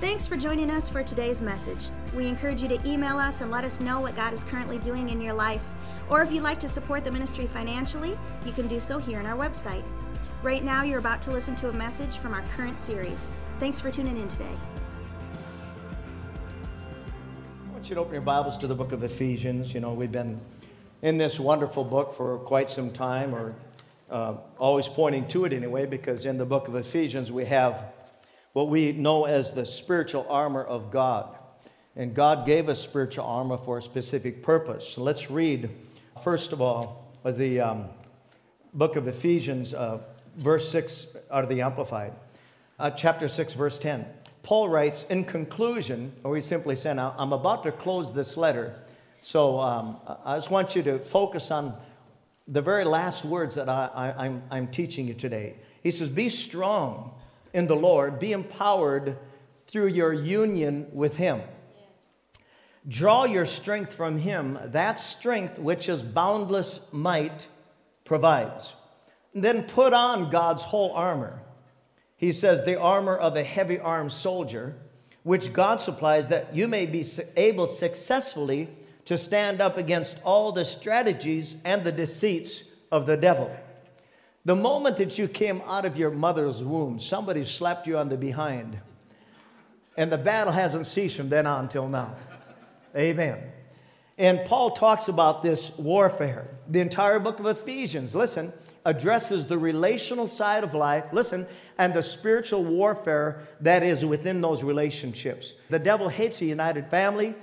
Thanks for joining us for today's message. We encourage you to email us and let us know what God is currently doing in your life. Or if you'd like to support the ministry financially, you can do so here on our website. Right now, you're about to listen to a message from our current series. Thanks for tuning in today. I want you to open your Bibles to the book of Ephesians. You know, we've been in this wonderful book for quite some time, or uh, always pointing to it anyway, because in the book of Ephesians we have what we know as the spiritual armor of God. And God gave us spiritual armor for a specific purpose. Let's read, first of all, the um, book of Ephesians, uh, verse 6 out of the Amplified, uh, chapter 6, verse 10. Paul writes, in conclusion, or he simply said, I'm about to close this letter, so um, I just want you to focus on the very last words that I, I, I'm, I'm teaching you today. He says, Be strong in the Lord, be empowered through your union with Him. Draw your strength from Him, that strength which His boundless might provides. Then put on God's whole armor. He says, the armor of a heavy armed soldier, which God supplies that you may be able successfully to stand up against all the strategies and the deceits of the devil. The moment that you came out of your mother's womb, somebody slapped you on the behind. And the battle hasn't ceased from then on till now. Amen. And Paul talks about this warfare. The entire book of Ephesians, listen, addresses the relational side of life, listen, and the spiritual warfare that is within those relationships. The devil hates a united family,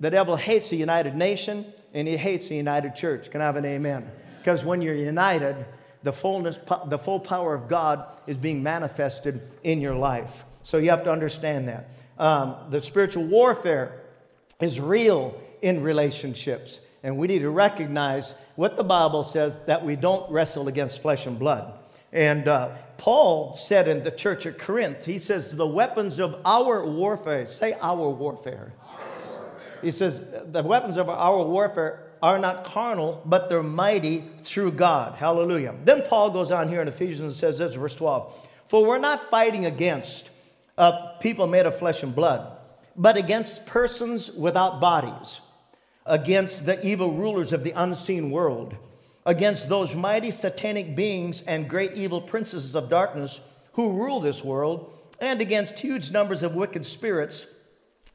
the devil hates a united nation, and he hates a united church. Can I have an amen? Because when you're united, the fullness, the full power of God is being manifested in your life. So you have to understand that. Um, the spiritual warfare is real in relationships. And we need to recognize what the Bible says that we don't wrestle against flesh and blood. And uh, Paul said in the church at Corinth, he says, the weapons of our warfare, say our warfare. Our warfare. He says, the weapons of our warfare are not carnal, but they're mighty through God. Hallelujah. Then Paul goes on here in Ephesians and says this, verse 12 For we're not fighting against uh, people made of flesh and blood, but against persons without bodies, against the evil rulers of the unseen world, against those mighty satanic beings and great evil princesses of darkness who rule this world, and against huge numbers of wicked spirits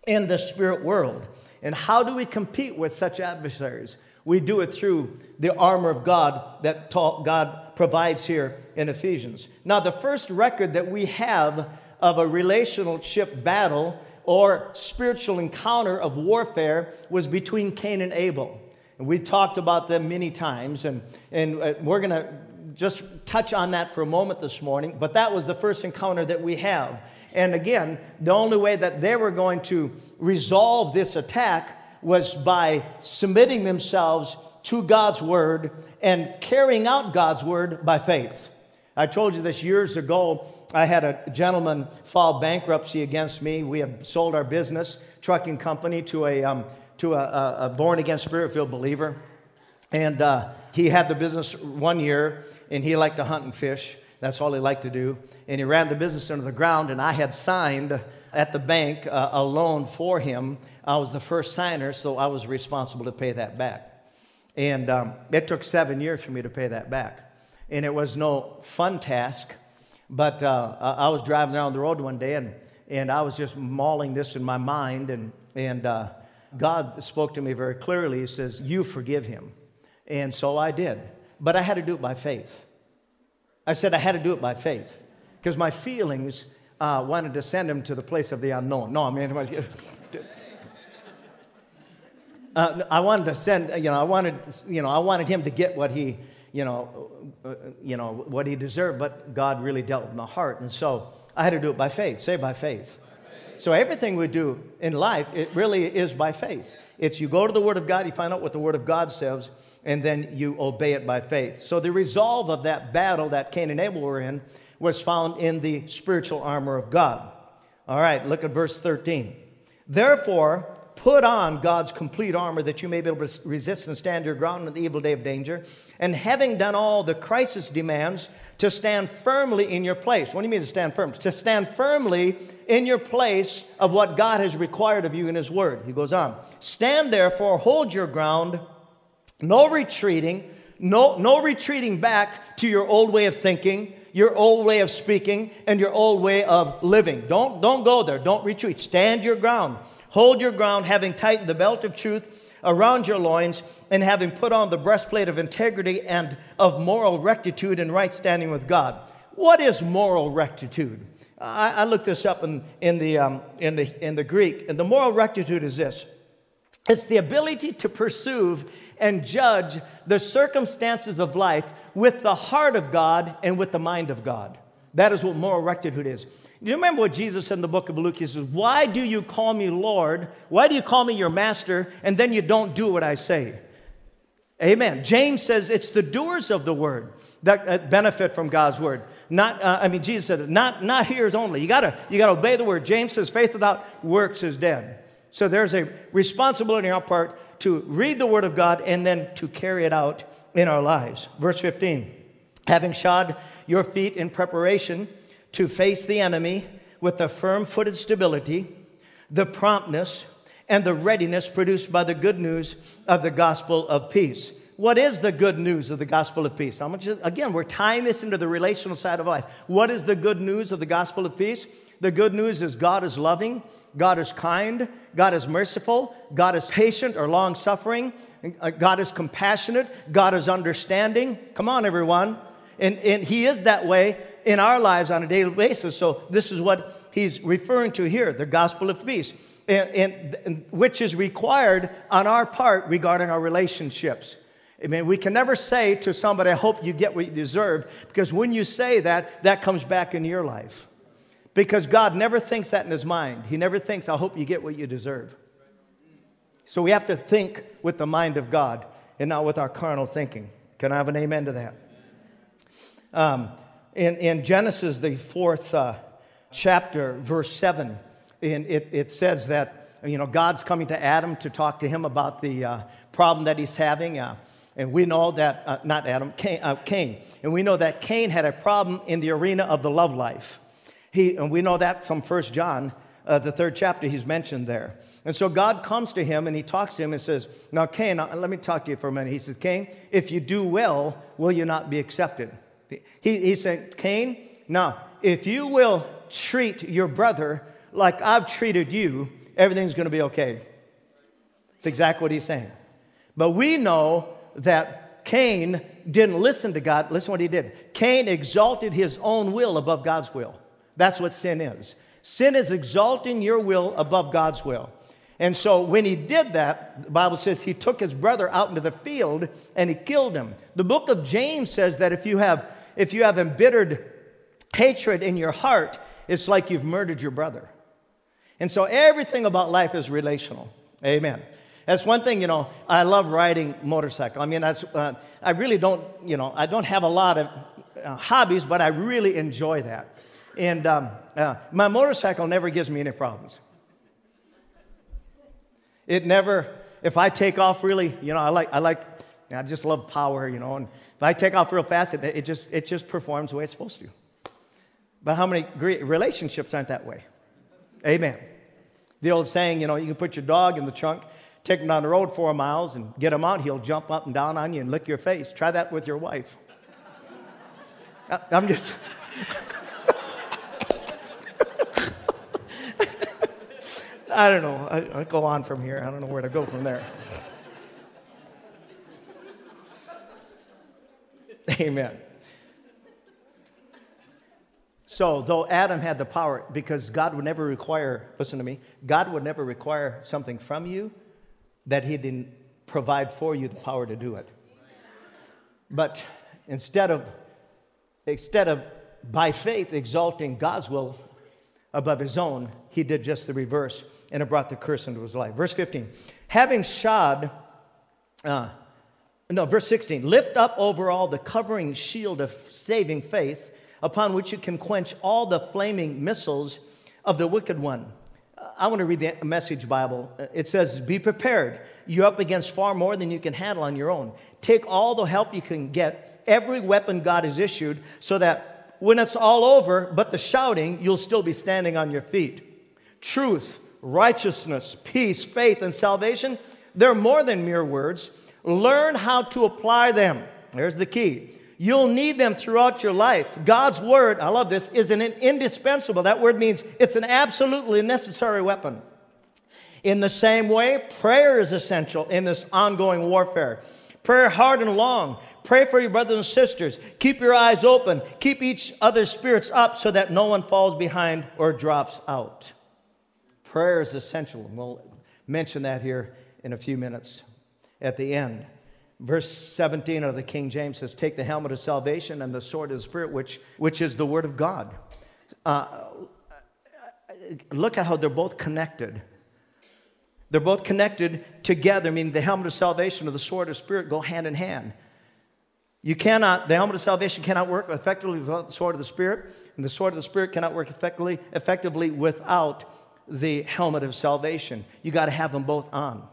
in the spirit world. And how do we compete with such adversaries? We do it through the armor of God that God provides here in Ephesians. Now, the first record that we have of a relationship battle or spiritual encounter of warfare was between Cain and Abel. And we've talked about them many times, and, and uh, we're going to just touch on that for a moment this morning. But that was the first encounter that we have. And again, the only way that they were going to resolve this attack was by submitting themselves to God's word and carrying out God's word by faith. I told you this years ago. I had a gentleman file bankruptcy against me. We had sold our business, trucking company, to a, um, to a, a born again spirit filled believer. And uh, he had the business one year, and he liked to hunt and fish. That's all he liked to do. And he ran the business into the ground, and I had signed at the bank uh, a loan for him. I was the first signer, so I was responsible to pay that back. And um, it took seven years for me to pay that back. And it was no fun task, but uh, I was driving down the road one day, and, and I was just mauling this in my mind, and, and uh, God spoke to me very clearly. He says, You forgive him. And so I did. But I had to do it by faith. I said I had to do it by faith because my feelings uh, wanted to send him to the place of the unknown. No, I mean, uh, I wanted to send, you know, I wanted, you know, I wanted him to get what he, you know, uh, you know, what he deserved, but God really dealt with my heart. And so I had to do it by faith. Say by faith. By faith. So everything we do in life, it really is by faith. It's you go to the Word of God, you find out what the Word of God says, and then you obey it by faith. So the resolve of that battle that Cain and Abel were in was found in the spiritual armor of God. All right, look at verse 13. Therefore, Put on God's complete armor that you may be able to resist and stand your ground in the evil day of danger. And having done all the crisis demands, to stand firmly in your place. What do you mean to stand firm? To stand firmly in your place of what God has required of you in His Word. He goes on. Stand therefore, hold your ground, no retreating, no, no retreating back to your old way of thinking, your old way of speaking, and your old way of living. Don't, don't go there. Don't retreat. Stand your ground. Hold your ground, having tightened the belt of truth around your loins, and having put on the breastplate of integrity and of moral rectitude and right standing with God. What is moral rectitude? I, I looked this up in, in, the, um, in, the, in the Greek, and the moral rectitude is this it's the ability to pursue and judge the circumstances of life with the heart of God and with the mind of God. That is what moral rectitude is. You remember what Jesus said in the book of Luke? He says, Why do you call me Lord? Why do you call me your master? And then you don't do what I say. Amen. James says it's the doers of the word that benefit from God's word. Not, uh, I mean, Jesus said not, not hearers only. You gotta, you gotta obey the word. James says faith without works is dead. So there's a responsibility on our part to read the word of God and then to carry it out in our lives. Verse 15, having shod your feet in preparation to face the enemy with the firm footed stability, the promptness, and the readiness produced by the good news of the gospel of peace. What is the good news of the gospel of peace? again, we're tying this into the relational side of life. What is the good news of the gospel of peace? The good news is God is loving, God is kind, God is merciful, God is patient or long suffering, uh, God is compassionate, God is understanding. Come on, everyone. And, and He is that way in our lives on a daily basis. So, this is what He's referring to here the gospel of peace, and, and, and which is required on our part regarding our relationships. I mean, we can never say to somebody, I hope you get what you deserve, because when you say that, that comes back into your life. Because God never thinks that in his mind. He never thinks, I hope you get what you deserve. So we have to think with the mind of God and not with our carnal thinking. Can I have an amen to that? Um, in, in Genesis, the fourth uh, chapter, verse 7, in, it, it says that, you know, God's coming to Adam to talk to him about the uh, problem that he's having. Uh, and we know that, uh, not Adam, Cain, uh, Cain. And we know that Cain had a problem in the arena of the love life. He, and we know that from First John, uh, the third chapter, he's mentioned there. And so God comes to him and he talks to him and says, Now, Cain, let me talk to you for a minute. He says, Cain, if you do well, will you not be accepted? He, he said, Cain, now, if you will treat your brother like I've treated you, everything's going to be okay. It's exactly what he's saying. But we know that Cain didn't listen to God. Listen what he did. Cain exalted his own will above God's will. That's what sin is. Sin is exalting your will above God's will. And so when he did that, the Bible says he took his brother out into the field and he killed him. The book of James says that if you have if you have embittered hatred in your heart, it's like you've murdered your brother. And so everything about life is relational. Amen. That's one thing, you know, I love riding motorcycle. I mean, that's, uh, I really don't, you know, I don't have a lot of uh, hobbies, but I really enjoy that. And um, uh, my motorcycle never gives me any problems. It never, if I take off really, you know, I like, I like, I just love power, you know, and if I take off real fast, it, it just, it just performs the way it's supposed to. But how many relationships aren't that way? Amen. The old saying, you know, you can put your dog in the trunk, take him down the road four miles, and get him out. He'll jump up and down on you and lick your face. Try that with your wife. I'm just. I don't know. I, I go on from here. I don't know where to go from there. Amen. So, though Adam had the power, because God would never require, listen to me, God would never require something from you that He didn't provide for you the power to do it. But instead of, instead of by faith exalting God's will above his own, he did just the reverse, and it brought the curse into his life. Verse 15, having shod, uh, no, verse 16, lift up over all the covering shield of saving faith, upon which you can quench all the flaming missiles of the wicked one. I want to read the message Bible. It says, Be prepared. You're up against far more than you can handle on your own. Take all the help you can get, every weapon God has issued, so that when it's all over, but the shouting, you'll still be standing on your feet. Truth, righteousness, peace, faith, and salvation, they're more than mere words. Learn how to apply them. There's the key. You'll need them throughout your life. God's word, I love this, is an indispensable. That word means it's an absolutely necessary weapon. In the same way, prayer is essential in this ongoing warfare. Prayer hard and long. Pray for your brothers and sisters. Keep your eyes open. Keep each other's spirits up so that no one falls behind or drops out. Prayer is essential. We'll mention that here in a few minutes at the end. Verse 17 of the King James says, Take the helmet of salvation and the sword of the Spirit, which, which is the Word of God. Uh, look at how they're both connected. They're both connected together, meaning the helmet of salvation and the sword of the Spirit go hand in hand. You cannot, the helmet of salvation cannot work effectively without the sword of the Spirit, and the sword of the Spirit cannot work effectively, effectively without the helmet of salvation. You got to have them both on.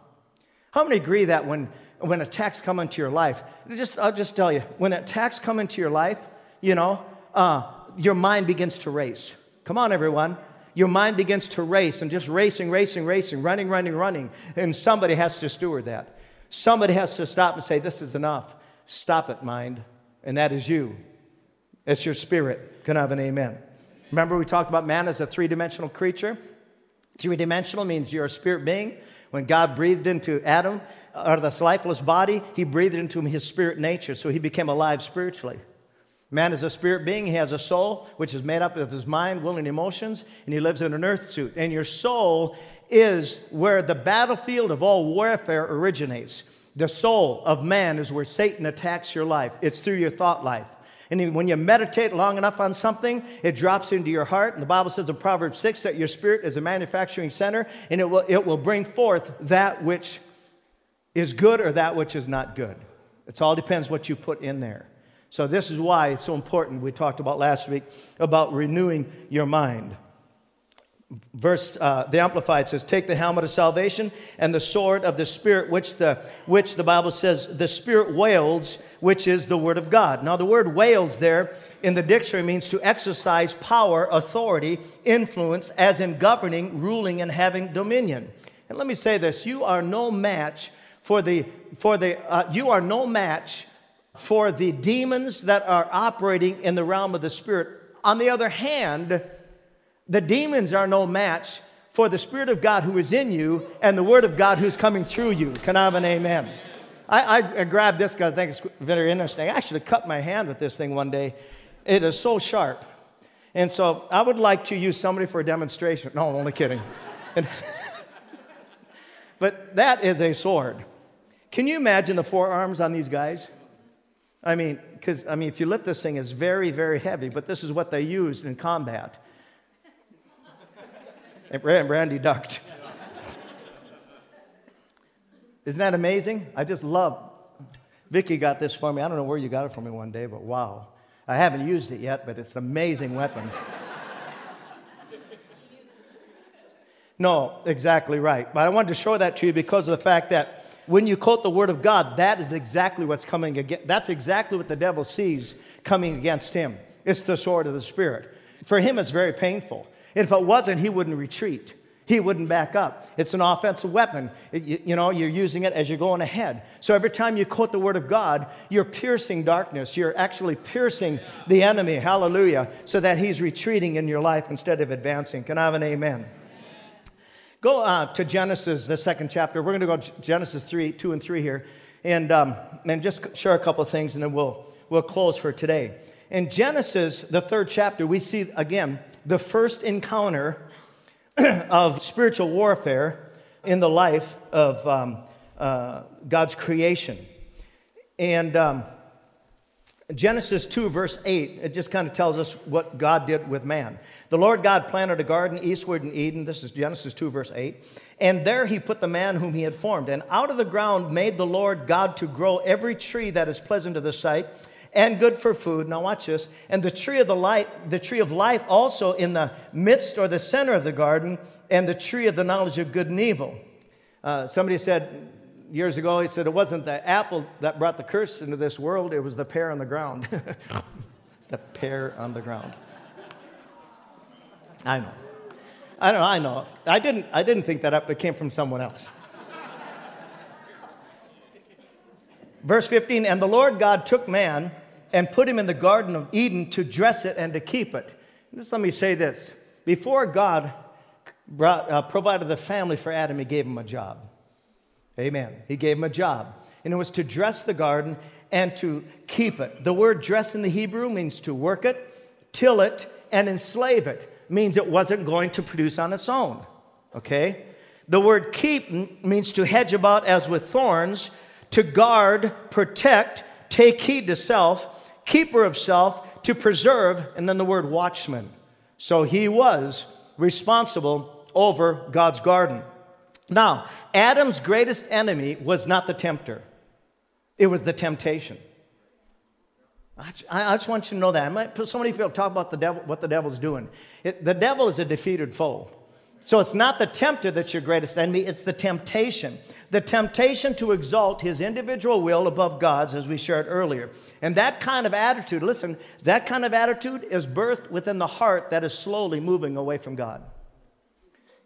How many agree that when when attacks come into your life, just, I'll just tell you, when attacks come into your life, you know, uh, your mind begins to race. Come on, everyone. Your mind begins to race and just racing, racing, racing, running, running, running. And somebody has to steward that. Somebody has to stop and say, This is enough. Stop it, mind. And that is you. It's your spirit. Can I have an amen? Remember, we talked about man as a three dimensional creature? Three dimensional means you're a spirit being. When God breathed into Adam, out of this lifeless body, he breathed into him his spirit nature, so he became alive spiritually. Man is a spirit being. He has a soul, which is made up of his mind, will, and emotions, and he lives in an earth suit. And your soul is where the battlefield of all warfare originates. The soul of man is where Satan attacks your life, it's through your thought life. And when you meditate long enough on something, it drops into your heart. And the Bible says in Proverbs 6 that your spirit is a manufacturing center and it will, it will bring forth that which is good or that which is not good. It all depends what you put in there. So, this is why it's so important. We talked about last week about renewing your mind. Verse, uh, the Amplified says, Take the helmet of salvation and the sword of the Spirit, which the, which the Bible says the Spirit wields, which is the Word of God. Now, the word wields there in the dictionary means to exercise power, authority, influence, as in governing, ruling, and having dominion. And let me say this you are no match for the, for the uh, you are no match for the demons that are operating in the realm of the spirit. On the other hand, the demons are no match for the Spirit of God who is in you and the Word of God who's coming through you. Can I have an amen? I, I, grabbed this because I think it's very interesting. I actually cut my hand with this thing one day. It is so sharp. And so I would like to use somebody for a demonstration. No, I'm only kidding. And, but that is a sword. Can you imagine the forearms on these guys? I mean, because, I mean, if you lift this thing, it's very, very heavy, but this is what they used in combat. And Randy ducked. Isn't that amazing? I just love. Vicky got this for me. I don't know where you got it for me one day, but wow. I haven't used it yet, but it's an amazing weapon. no, exactly right. But I wanted to show that to you because of the fact that when you quote the word of God, that is exactly what's coming against. That's exactly what the devil sees coming against him. It's the sword of the Spirit. For him, it's very painful. If it wasn't, he wouldn't retreat. He wouldn't back up. It's an offensive weapon. It, you, you, know, you're using it as you're going ahead. So every time you quote the word of God, you're piercing darkness. You're actually piercing the enemy. Hallelujah. So that he's retreating in your life instead of advancing. Can I have an amen? Go uh, to Genesis, the second chapter. We're going to go Genesis 3, 2 and 3 here, and, um, and just share a couple of things, and then we'll, we'll close for today. In Genesis, the third chapter, we see again the first encounter of spiritual warfare in the life of um, uh, God's creation. And um, Genesis 2, verse 8, it just kind of tells us what God did with man. The Lord God planted a garden eastward in Eden. This is Genesis 2, verse 8. And there he put the man whom he had formed. And out of the ground made the Lord God to grow every tree that is pleasant to the sight and good for food. Now watch this. And the tree of the life, the tree of life also in the midst or the center of the garden, and the tree of the knowledge of good and evil. Uh, somebody said years ago, he said it wasn't the apple that brought the curse into this world, it was the pear on the ground. the pear on the ground. I know. I know, I know. I didn't, I didn't think that up, it came from someone else. Verse 15, and the Lord God took man and put him in the Garden of Eden to dress it and to keep it. Just let me say this. Before God brought, uh, provided the family for Adam, he gave him a job. Amen. He gave him a job. And it was to dress the garden and to keep it. The word dress in the Hebrew means to work it, till it, and enslave it. Means it wasn't going to produce on its own. Okay? The word keep means to hedge about as with thorns, to guard, protect, take heed to self, keeper of self, to preserve, and then the word watchman. So he was responsible over God's garden. Now, Adam's greatest enemy was not the tempter, it was the temptation. I, just want you to know that. so many people talk about the devil, what the devil's doing. It, the devil is a defeated foe. So it's not the tempter that's your greatest enemy, it's the temptation. The temptation to exalt his individual will above God's, as we shared earlier. And that kind of attitude, listen, that kind of attitude is birthed within the heart that is slowly moving away from God.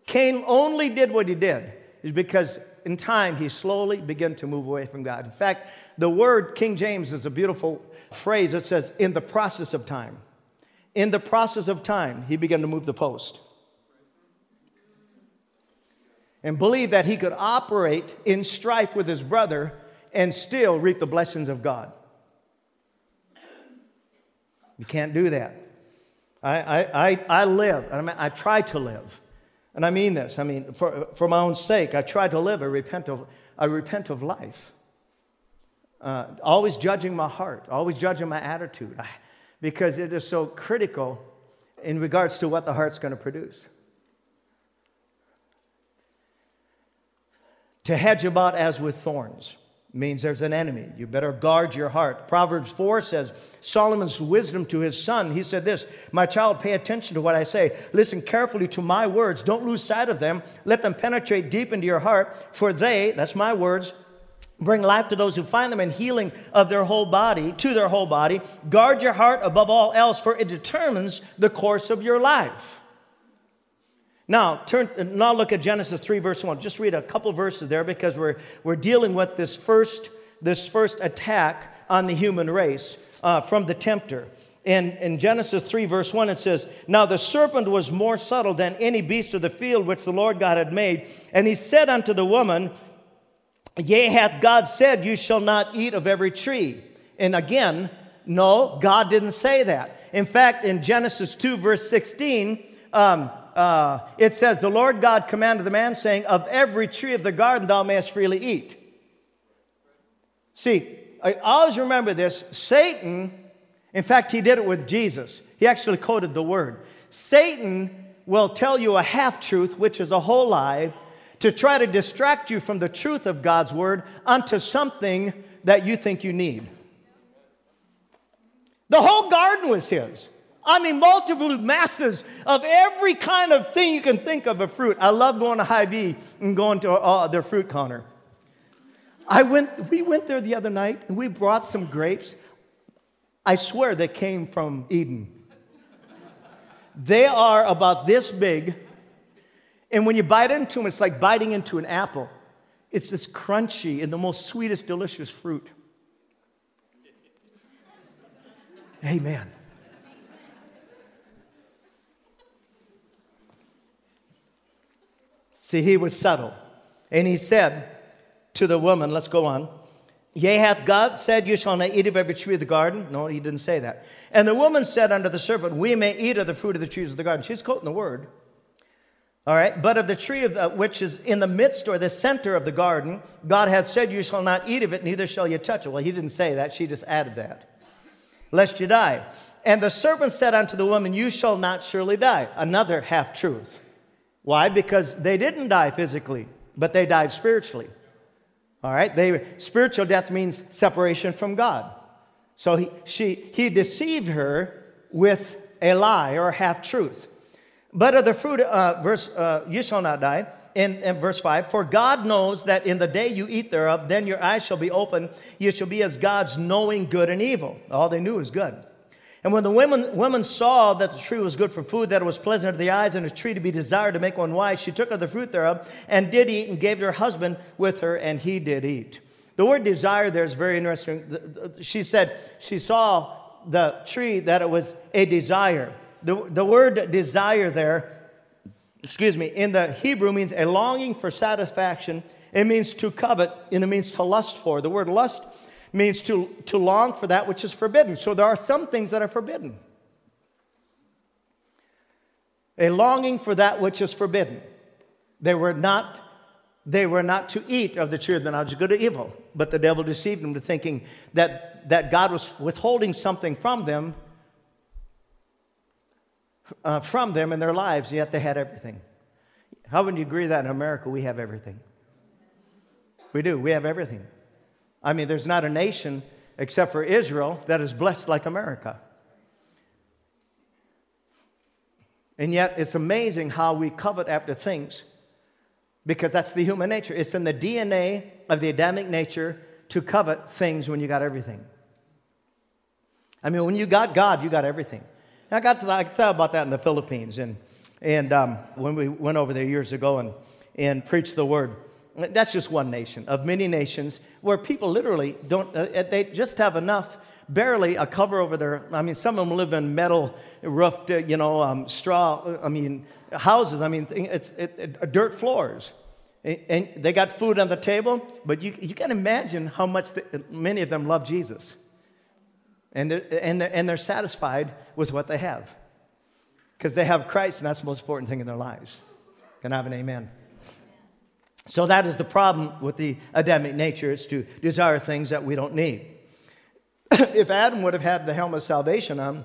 Cain only did what he did is because in time he slowly began to move away from God. In fact, the word King James is a beautiful phrase that says, in the process of time. In the process of time, he began to move the post and believed that he could operate in strife with his brother and still reap the blessings of God. You can't do that. I, I, I, I live, I, mean, I try to live. And I mean this, I mean, for, for my own sake, I try to live a repent of, a repent of life. Uh, always judging my heart, always judging my attitude, I, because it is so critical in regards to what the heart's going to produce. To hedge about as with thorns means there's an enemy. You better guard your heart. Proverbs 4 says, Solomon's wisdom to his son, he said this My child, pay attention to what I say. Listen carefully to my words. Don't lose sight of them. Let them penetrate deep into your heart, for they, that's my words, bring life to those who find them and healing of their whole body, to their whole body. Guard your heart above all else, for it determines the course of your life. Now, turn, now look at Genesis 3, verse 1. Just read a couple verses there because we're, we're dealing with this first, this first attack on the human race uh, from the tempter. In, in Genesis 3, verse 1, it says, Now the serpent was more subtle than any beast of the field which the Lord God had made. And he said unto the woman, Yea, hath God said, You shall not eat of every tree. And again, no, God didn't say that. In fact, in Genesis 2, verse 16, um, uh, it says, The Lord God commanded the man, saying, Of every tree of the garden thou mayest freely eat. See, I always remember this. Satan, in fact, he did it with Jesus. He actually quoted the word. Satan will tell you a half truth, which is a whole lie, to try to distract you from the truth of God's word unto something that you think you need. The whole garden was his. I mean, multiple masses of every kind of thing you can think of a fruit. I love going to Hy-Vee and going to uh, their fruit counter. I went, we went there the other night and we brought some grapes. I swear they came from Eden. They are about this big, and when you bite into them, it's like biting into an apple. It's this crunchy and the most sweetest, delicious fruit. Amen. See, he was subtle. And he said to the woman, let's go on, Yea, hath God said, You shall not eat of every tree of the garden? No, he didn't say that. And the woman said unto the serpent, We may eat of the fruit of the trees of the garden. She's quoting the word. All right, but of the tree of the, which is in the midst or the center of the garden, God hath said, You shall not eat of it, neither shall you touch it. Well, he didn't say that, she just added that. Lest you die. And the serpent said unto the woman, You shall not surely die. Another half truth. Why? Because they didn't die physically, but they died spiritually. All right? They, spiritual death means separation from God. So he, she, he deceived her with a lie or half truth. But of the fruit, uh, verse, uh, you shall not die. In, in verse 5, for God knows that in the day you eat thereof, then your eyes shall be open. You shall be as gods, knowing good and evil. All they knew was good. And when the women, women saw that the tree was good for food, that it was pleasant to the eyes, and a tree to be desired to make one wise, she took of the fruit thereof and did eat, and gave to her husband with her, and he did eat. The word desire there is very interesting. She said she saw the tree that it was a desire. The, the word desire there, excuse me, in the Hebrew means a longing for satisfaction. It means to covet, and it means to lust for. The word lust means to, to long for that which is forbidden. So there are some things that are forbidden. A longing for that which is forbidden. They were not they were not to eat of the tree of the knowledge of good or evil. But the devil deceived them to thinking that, that God was withholding something from them, uh, from them in their lives, yet they had everything. How would you agree that in America we have everything? We do, we have everything. I mean, there's not a nation except for Israel that is blessed like America. And yet, it's amazing how we covet after things because that's the human nature. It's in the DNA of the Adamic nature to covet things when you got everything. I mean, when you got God, you got everything. I got to, I thought about that in the Philippines, and, and um, when we went over there years ago and, and preached the word. That's just one nation of many nations where people literally don't, uh, they just have enough, barely a cover over their, I mean, some of them live in metal roofed, uh, you know, um, straw, I mean, houses. I mean, it's it, it, dirt floors. And they got food on the table, but you, you can imagine how much the, many of them love Jesus. And they're, and, they're, and they're satisfied with what they have. Because they have Christ, and that's the most important thing in their lives. Can I have an amen? So that is the problem with the Adamic nature, it's to desire things that we don't need. if Adam would have had the helmet of salvation on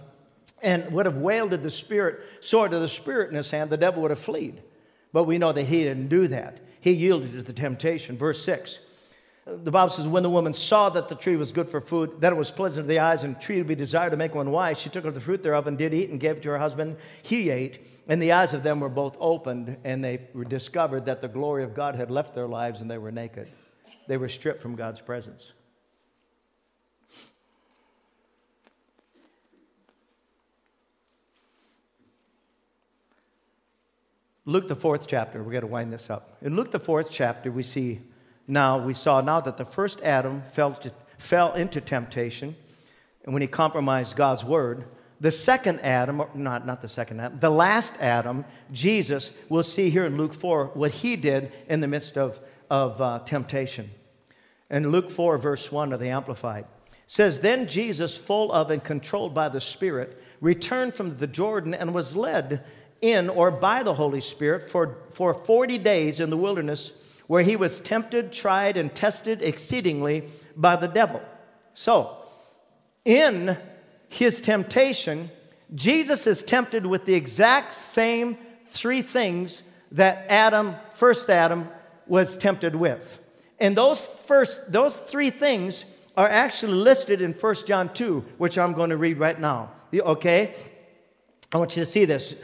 and would have wielded the spirit, sword of the spirit in his hand, the devil would have fled. But we know that he didn't do that. He yielded to the temptation. Verse 6. The Bible says, when the woman saw that the tree was good for food, that it was pleasant to the eyes, and tree to be desired to make one wise, she took of the fruit thereof and did eat and gave it to her husband. He ate, and the eyes of them were both opened, and they discovered that the glory of God had left their lives and they were naked. They were stripped from God's presence. Luke, the fourth chapter, we're going to wind this up. In Luke, the fourth chapter, we see now, we saw now that the first Adam fell, to, fell into temptation, and when he compromised God's word, the second Adam, not, not the second Adam, the last Adam, Jesus, we'll see here in Luke 4 what he did in the midst of, of uh, temptation. In Luke 4, verse 1 of the Amplified, says, Then Jesus, full of and controlled by the Spirit, returned from the Jordan and was led in or by the Holy Spirit for, for 40 days in the wilderness, where he was tempted, tried, and tested exceedingly by the devil. So, in his temptation, Jesus is tempted with the exact same three things that Adam, first Adam, was tempted with. And those first, those three things are actually listed in 1 John 2, which I'm going to read right now. Okay? I want you to see this.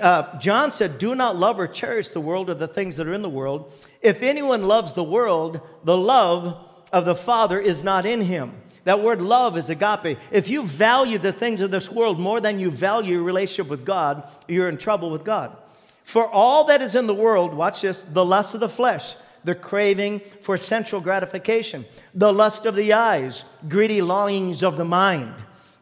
Uh, John said, Do not love or cherish the world or the things that are in the world. If anyone loves the world, the love of the Father is not in him. That word love is agape. If you value the things of this world more than you value your relationship with God, you're in trouble with God. For all that is in the world, watch this the lust of the flesh, the craving for sensual gratification, the lust of the eyes, greedy longings of the mind,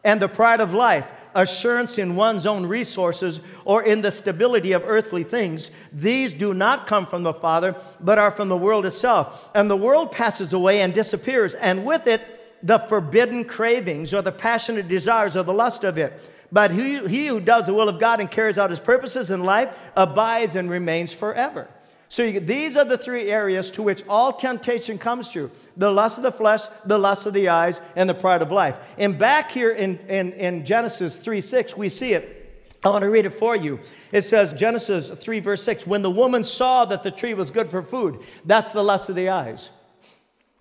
and the pride of life assurance in one's own resources or in the stability of earthly things. These do not come from the Father, but are from the world itself. And the world passes away and disappears, and with it, the forbidden cravings or the passionate desires or the lust of it. But he, he who does the will of God and carries out his purposes in life abides and remains forever. So you, these are the three areas to which all temptation comes through the lust of the flesh, the lust of the eyes, and the pride of life. And back here in, in, in Genesis 3 6, we see it. I want to read it for you. It says, Genesis 3, verse 6, when the woman saw that the tree was good for food, that's the lust of the eyes.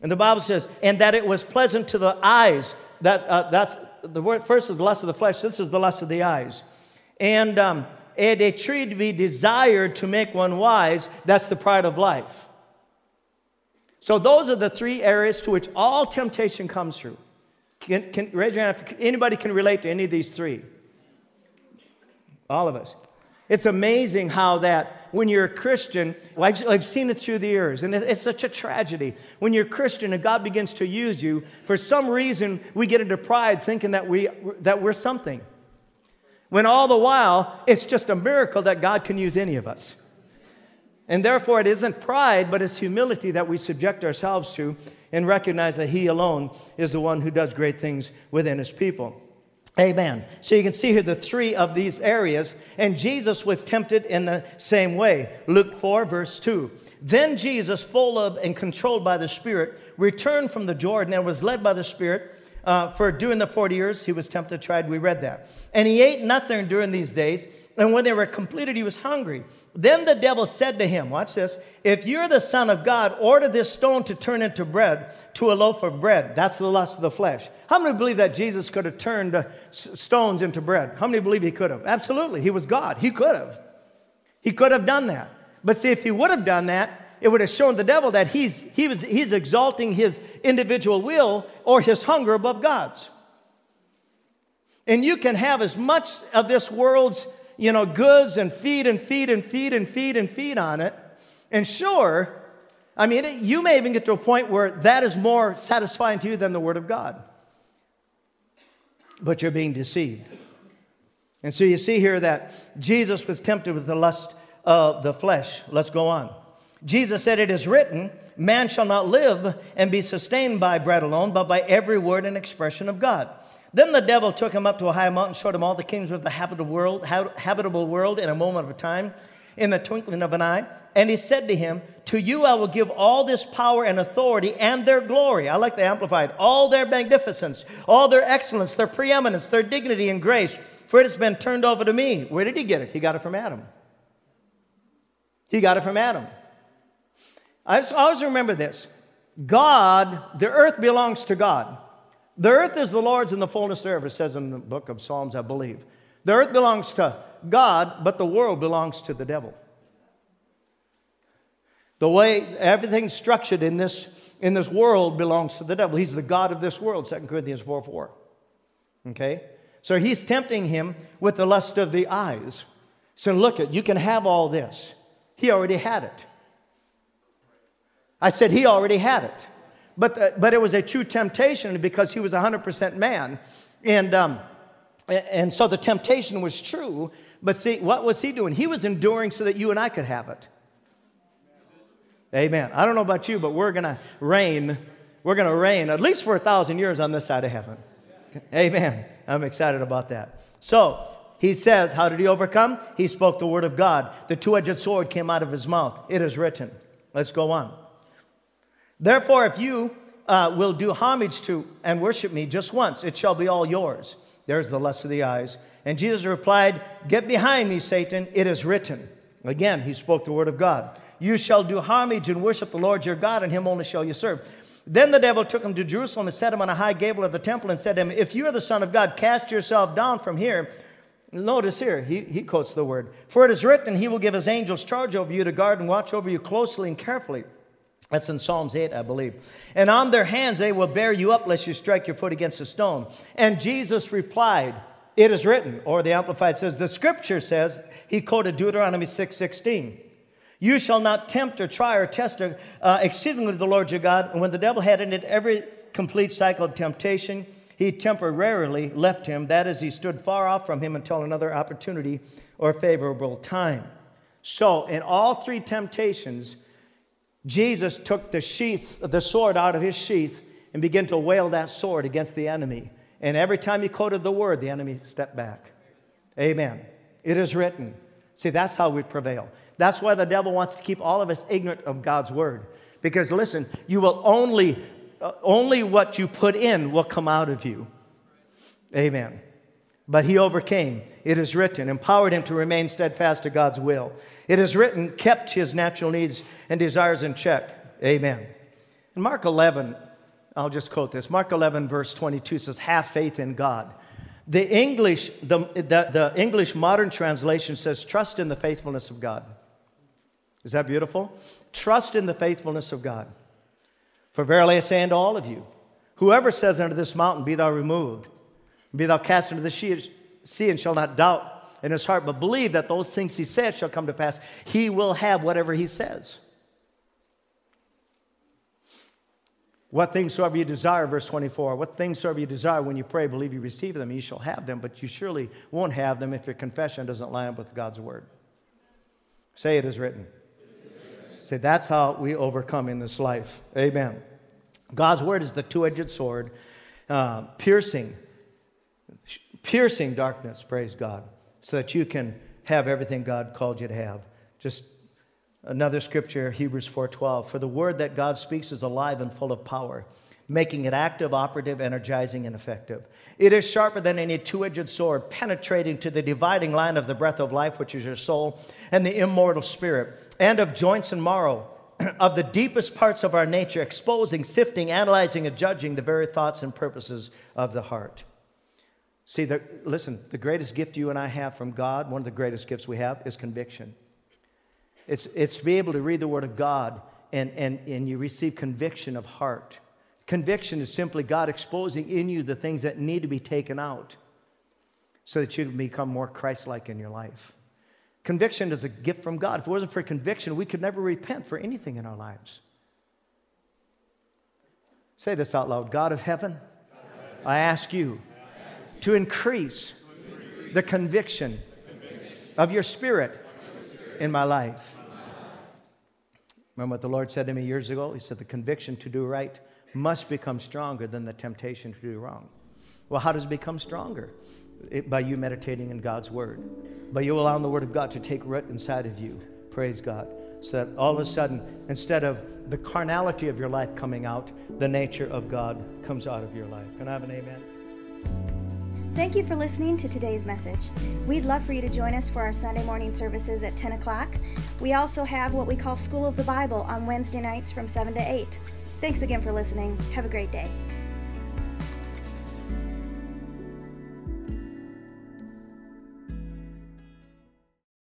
And the Bible says, and that it was pleasant to the eyes, that, uh, that's the word first is the lust of the flesh, this is the lust of the eyes. And, um, and a tree to be desired to make one wise, that's the pride of life. So those are the three areas to which all temptation comes through. Can, can, raise your hand if anybody can relate to any of these three. All of us. It's amazing how that when you're a Christian, I've, I've seen it through the years, and it's such a tragedy. When you're a Christian and God begins to use you, for some reason we get into pride thinking that, we, that we're something. When all the while, it's just a miracle that God can use any of us. And therefore, it isn't pride, but it's humility that we subject ourselves to and recognize that He alone is the one who does great things within His people. Amen. So you can see here the three of these areas, and Jesus was tempted in the same way. Luke 4, verse 2. Then Jesus, full of and controlled by the Spirit, returned from the Jordan and was led by the Spirit uh, for during the 40 years he was tempted, tried. We read that. And he ate nothing during these days. And when they were completed, he was hungry. Then the devil said to him, Watch this, if you're the Son of God, order this stone to turn into bread, to a loaf of bread. That's the lust of the flesh. How many believe that Jesus could have turned uh, stones into bread? How many believe he could have? Absolutely. He was God. He could have. He could have done that. But see, if he would have done that, it would have shown the devil that he's, he was, he's exalting his individual will or his hunger above God's. And you can have as much of this world's you know, goods and feed and feed and feed and feed and feed on it. And sure, I mean, you may even get to a point where that is more satisfying to you than the Word of God. But you're being deceived. And so you see here that Jesus was tempted with the lust of the flesh. Let's go on. Jesus said, It is written, man shall not live and be sustained by bread alone, but by every word and expression of God. Then the devil took him up to a high mountain, showed him all the kingdoms of the habitable world, habitable world in a moment of time, in the twinkling of an eye. And he said to him, To you I will give all this power and authority and their glory. I like the Amplified. All their magnificence, all their excellence, their preeminence, their dignity and grace, for it has been turned over to me. Where did he get it? He got it from Adam. He got it from Adam. I always remember this God, the earth belongs to God. The earth is the Lord's and the fullness thereof, it says in the book of Psalms, I believe. The earth belongs to God, but the world belongs to the devil. The way everything's structured in this, in this world belongs to the devil. He's the God of this world, 2 Corinthians 4 4. Okay? So he's tempting him with the lust of the eyes. So look at, you can have all this. He already had it. I said he already had it. But, the, but it was a true temptation because he was 100% man. And, um, and so the temptation was true. But see, what was he doing? He was enduring so that you and I could have it. Amen. I don't know about you, but we're going to reign. We're going to reign at least for a thousand years on this side of heaven. Amen. I'm excited about that. So he says, How did he overcome? He spoke the word of God. The two edged sword came out of his mouth. It is written. Let's go on. Therefore, if you uh, will do homage to and worship me just once, it shall be all yours. There's the lust of the eyes. And Jesus replied, Get behind me, Satan, it is written. Again, he spoke the word of God. You shall do homage and worship the Lord your God, and him only shall you serve. Then the devil took him to Jerusalem and set him on a high gable of the temple and said to him, If you are the Son of God, cast yourself down from here. Notice here, he, he quotes the word. For it is written, He will give His angels charge over you to guard and watch over you closely and carefully. That's in Psalms 8, I believe. And on their hands they will bear you up lest you strike your foot against a stone. And Jesus replied, It is written, or the Amplified says, The scripture says, he quoted Deuteronomy 6 16. You shall not tempt or try or test uh, exceedingly the Lord your God. And when the devil had ended every complete cycle of temptation, he temporarily left him. That is, he stood far off from him until another opportunity or favorable time. So, in all three temptations, Jesus took the sheath, the sword out of his sheath and began to wail that sword against the enemy. And every time he quoted the word, the enemy stepped back. Amen. It is written. See, that's how we prevail. That's why the devil wants to keep all of us ignorant of God's word. Because listen, you will only, uh, only what you put in will come out of you. Amen. But he overcame. It is written, empowered him to remain steadfast to God's will. It is written, kept his natural needs and desires in check. Amen. In Mark 11, I'll just quote this. Mark 11, verse 22 says, Have faith in God. The English, the, the, the, English modern translation says, Trust in the faithfulness of God. Is that beautiful? Trust in the faithfulness of God. For verily I say unto all of you, whoever says unto this mountain, Be thou removed, be thou cast into the sea, and shall not doubt in his heart, but believe that those things he said shall come to pass, he will have whatever he says. What things soever you desire, verse 24, what things soever you desire when you pray, believe you receive them, you shall have them, but you surely won't have them if your confession doesn't line up with God's word. Say it is written. Say that's how we overcome in this life. Amen. God's word is the two edged sword, uh, piercing, piercing darkness, praise God, so that you can have everything God called you to have. Just Another scripture, Hebrews 4:12, for the word that God speaks is alive and full of power, making it active, operative, energizing, and effective. It is sharper than any two-edged sword, penetrating to the dividing line of the breath of life, which is your soul, and the immortal spirit, and of joints and marrow, of the deepest parts of our nature, exposing, sifting, analyzing, and judging the very thoughts and purposes of the heart. See, the, listen, the greatest gift you and I have from God, one of the greatest gifts we have, is conviction. It's, it's to be able to read the Word of God and, and, and you receive conviction of heart. Conviction is simply God exposing in you the things that need to be taken out so that you can become more Christ like in your life. Conviction is a gift from God. If it wasn't for conviction, we could never repent for anything in our lives. Say this out loud God of heaven, I ask you to increase the conviction of your spirit in my life. Remember what the Lord said to me years ago? He said, The conviction to do right must become stronger than the temptation to do wrong. Well, how does it become stronger? It, by you meditating in God's Word, by you allowing the Word of God to take root inside of you. Praise God. So that all of a sudden, instead of the carnality of your life coming out, the nature of God comes out of your life. Can I have an amen? Thank you for listening to today's message. We'd love for you to join us for our Sunday morning services at 10 o'clock. We also have what we call School of the Bible on Wednesday nights from 7 to 8. Thanks again for listening. Have a great day.